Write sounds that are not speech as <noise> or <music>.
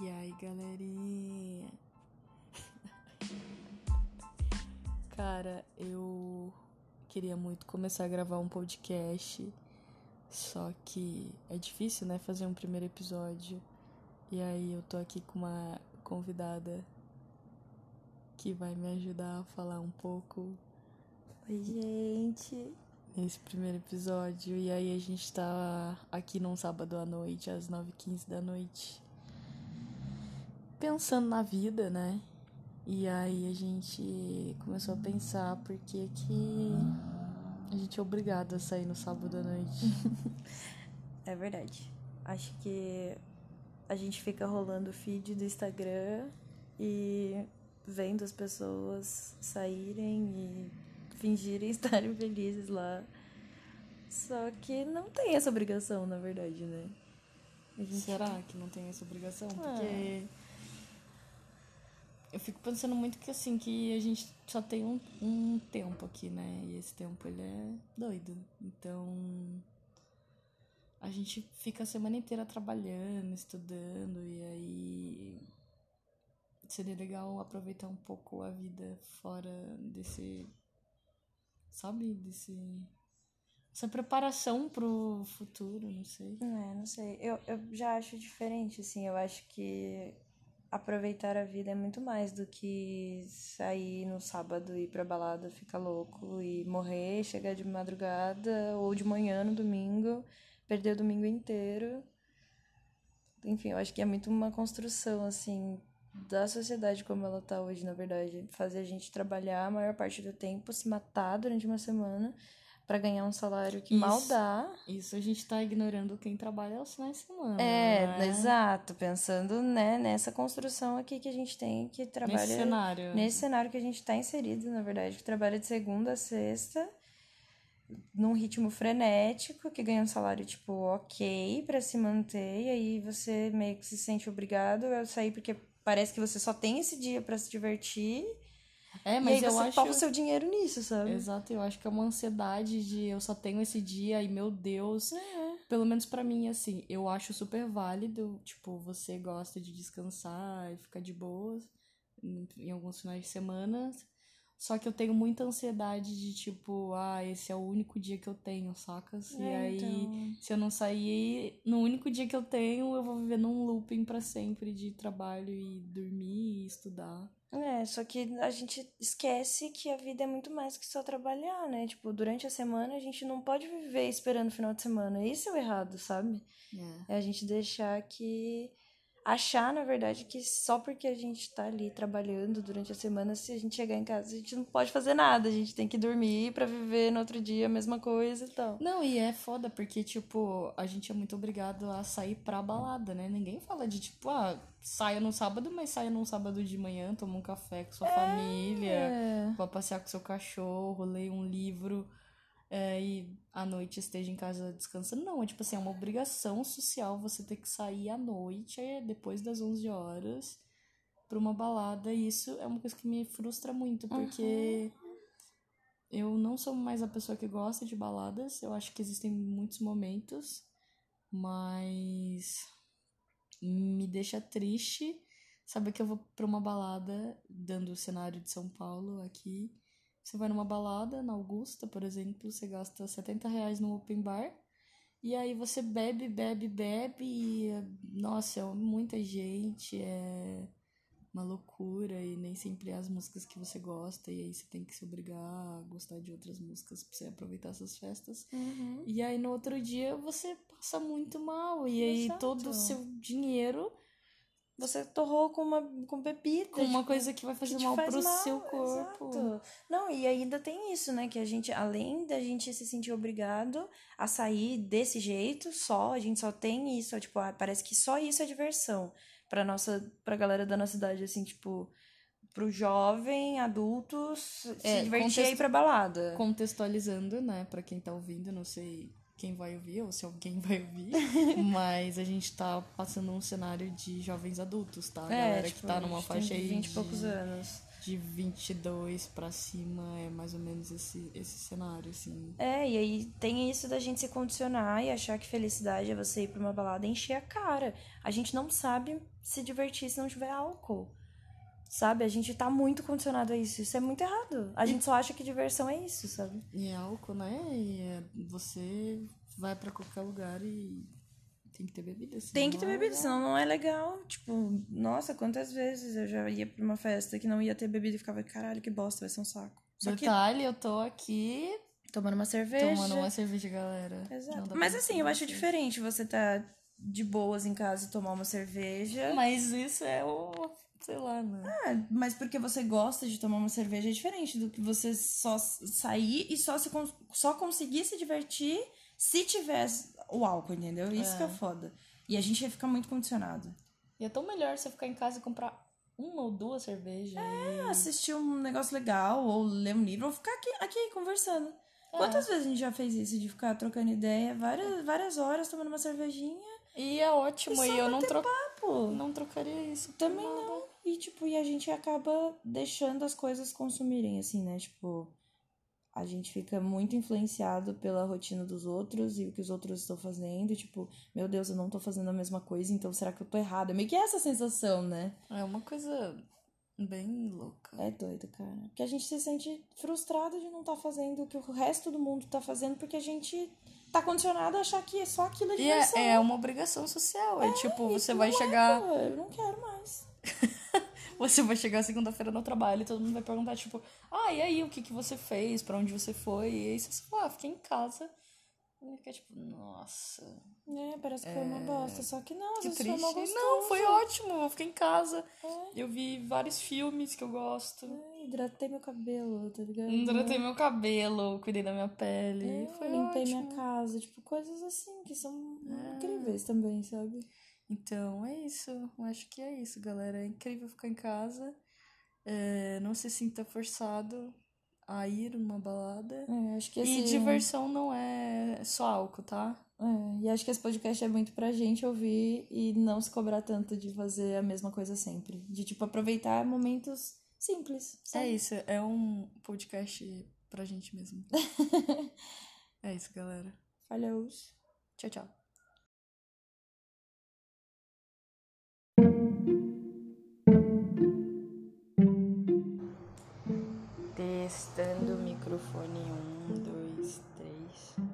E aí, galerinha? <laughs> Cara, eu queria muito começar a gravar um podcast, só que é difícil, né, fazer um primeiro episódio. E aí eu tô aqui com uma convidada que vai me ajudar a falar um pouco Oi, gente. nesse primeiro episódio. E aí a gente tá aqui num sábado à noite, às 9h15 da noite, pensando na vida, né? E aí a gente começou a pensar por que que a gente é obrigado a sair no sábado à noite. <laughs> É verdade. Acho que a gente fica rolando o feed do Instagram e vendo as pessoas saírem e fingirem <laughs> estarem felizes lá. Só que não tem essa obrigação, na verdade, né? A gente- Será que não tem essa obrigação? Ah. Eu fico pensando muito que assim, que a gente só tem um, um tempo aqui, né? E esse tempo ele é doido. Então a gente fica a semana inteira trabalhando, estudando, e aí seria legal aproveitar um pouco a vida fora desse. Sabe? Desse. Essa preparação pro futuro, não sei. É, não sei. Eu, eu já acho diferente, assim. Eu acho que aproveitar a vida é muito mais do que sair no sábado e ir pra balada, ficar louco e morrer, chegar de madrugada ou de manhã no domingo, perder o domingo inteiro. Enfim, eu acho que é muito uma construção, assim, da sociedade como ela tá hoje, na verdade. Fazer a gente trabalhar a maior parte do tempo, se matar durante uma semana pra ganhar um salário que mal Isso. dá. Isso a gente tá ignorando quem trabalha aos finais de semana. É, né? exato, pensando, né, nessa construção aqui que a gente tem que trabalha Nesse cenário. nesse cenário que a gente está inserido, na verdade, que trabalha de segunda a sexta, num ritmo frenético, que ganha um salário, tipo, ok pra se manter, e aí você meio que se sente obrigado a sair porque parece que você só tem esse dia pra se divertir, É, e mas aí eu você acho. torra o seu dinheiro nisso, sabe? Exato, eu acho que é uma ansiedade de eu só tenho esse dia e meu Deus. É. Pelo menos pra mim, assim, eu acho super válido. Tipo, você gosta de descansar e ficar de boas em alguns finais de semana. Só que eu tenho muita ansiedade de, tipo, ah, esse é o único dia que eu tenho, sacas? e É, aí, então. se eu não sair no único dia que eu tenho, eu vou viver num looping pra sempre de trabalho e dormir e estudar. É, só que a gente esquece que a vida é muito mais que só trabalhar, né? Tipo, durante a semana a gente não pode viver esperando o final de semana. Esse é o errado, sabe? É. É a gente deixar que. Achar, na verdade, que só porque a gente tá ali trabalhando durante a semana, se a gente chegar em casa, a gente não pode fazer nada. A gente tem que dormir pra viver no outro dia a mesma coisa e tal. Não, e é foda porque, tipo, a gente é muito obrigado a sair pra balada, né? Ninguém fala de, tipo, ah, saia no sábado, mas saia num sábado de manhã, toma um café com sua família, É. vá passear com seu cachorro, leia um livro é, e à noite esteja em casa descansando. Não, é tipo assim, é uma obrigação social você ter que sair à noite, é, depois das 11 horas, pra uma balada. E isso é uma coisa que me frustra muito, porque eu não sou mais a pessoa que gosta de baladas. Eu acho que existem muitos momentos, mas me deixa triste saber que eu vou pra uma balada, dando o cenário de São Paulo aqui. Você vai numa balada, na Augusta, por exemplo, você gasta 70 reais no open bar. E aí você bebe, bebe, bebe e, nossa, é muita gente, é uma loucura e nem sempre é as músicas que você gosta e aí você tem que se obrigar a gostar de outras músicas pra você aproveitar essas festas. Uhum. E aí no outro dia você passa muito mal e aí Exato. todo o seu dinheiro Você torrou com uma com bebida. com uma tipo, coisa que vai fazer que mal faz pro mal, seu corpo. exato. Não, e ainda tem isso, né? Que a gente, além da gente se sentir obrigado a sair desse jeito, só, a gente só tem isso, tipo, ah, parece que só isso é diversão pra nossa, pra galera da nossa idade, assim, tipo, pro jovem, adultos, É, se divertir e ir pra balada. Contextualizando, né, Pra quem tá ouvindo, não sei quem vai ouvir ou se alguém vai ouvir, <laughs> mas a gente tá passando um cenário de jovens adultos, tá? A galera que tá numa É, tipo, faixa aí 20 e poucos anos. De 22 pra cima é mais ou menos esse, esse cenário, assim. É, e aí tem isso da gente se condicionar e achar que felicidade é você ir pra uma balada e encher a cara. A gente não sabe se divertir se não tiver álcool. Sabe? A gente tá muito condicionado a isso. Isso é muito errado. A gente só acha que diversão é isso, sabe? E é álcool, né? E é, você vai pra qualquer lugar e tem que ter bebida. Senão Tem que ter é bebida, senão não é legal. Tipo, nossa, quantas vezes eu já ia pra uma festa que não ia ter bebida e ficava, caralho, que bosta, vai ser um saco. Só que Detalhe, eu tô aqui tomando uma cerveja. tomando uma cerveja, galera. Exato. Mas assim, eu acho diferente você tá de boas em casa e tomar uma cerveja. Mas isso é o. Sei lá, né? Ah, mas porque você gosta de tomar uma cerveja é diferente do que você só sair e só, se, só conseguir se divertir se tivesse o álcool, entendeu? Isso que é foda. E a gente ia ficar muito condicionado. E é tão melhor você ficar em casa e comprar uma ou duas cervejas. É. Assistir um negócio legal, ou ler um livro, ou ficar aqui, aqui conversando. Quantas vezes a gente já fez isso? De ficar trocando ideia várias, várias horas, tomando uma cervejinha? E é ótimo, e, eu não, tro... Pô, não trocaria isso. Também não. E, tipo, e a gente acaba deixando as coisas consumirem, assim, né? Tipo, a gente fica muito influenciado pela rotina dos outros e o que os outros estão fazendo. Tipo, meu Deus, eu não tô fazendo a mesma coisa, então será que eu tô errada? Meio que é essa sensação, né? É uma coisa bem louca. É doido, cara. Porque a gente se sente frustrado de não estar fazendo o que o resto do mundo tá fazendo, porque a gente tá condicionado a achar que só aquilo é E é, é uma obrigação social. É, tipo, você vai é, chegar. pô, eu não quero mais. Você vai chegar segunda-feira no trabalho e todo mundo vai perguntar, tipo, ah, e aí, o que, que você fez? Pra onde você foi? E aí você fala, ah, fiquei em casa. E fica tipo, nossa, É, parece que foi uma bosta. Só que não, às que triste. foi. Não, foi ótimo, eu fiquei em casa. É. Eu vi vários filmes que eu gosto. É, hidratei meu cabelo, tá ligado? Hidratei meu cabelo, cuidei da minha pele. É, foi limpei ótimo. minha casa, tipo, coisas assim que são incríveis também, sabe? Então é isso. Acho que é isso, galera. É incrível ficar em casa. É, não se sinta forçado a ir numa balada. É, acho que esse... E diversão não é só álcool, tá? É, e acho que esse podcast é muito pra gente ouvir e não se cobrar tanto de fazer a mesma coisa sempre. De, tipo, aproveitar momentos simples. É sabe? isso. É um podcast pra gente mesmo. <laughs> é isso, galera. Falhou. Tchau, tchau. Testando o microfone um, dois, três.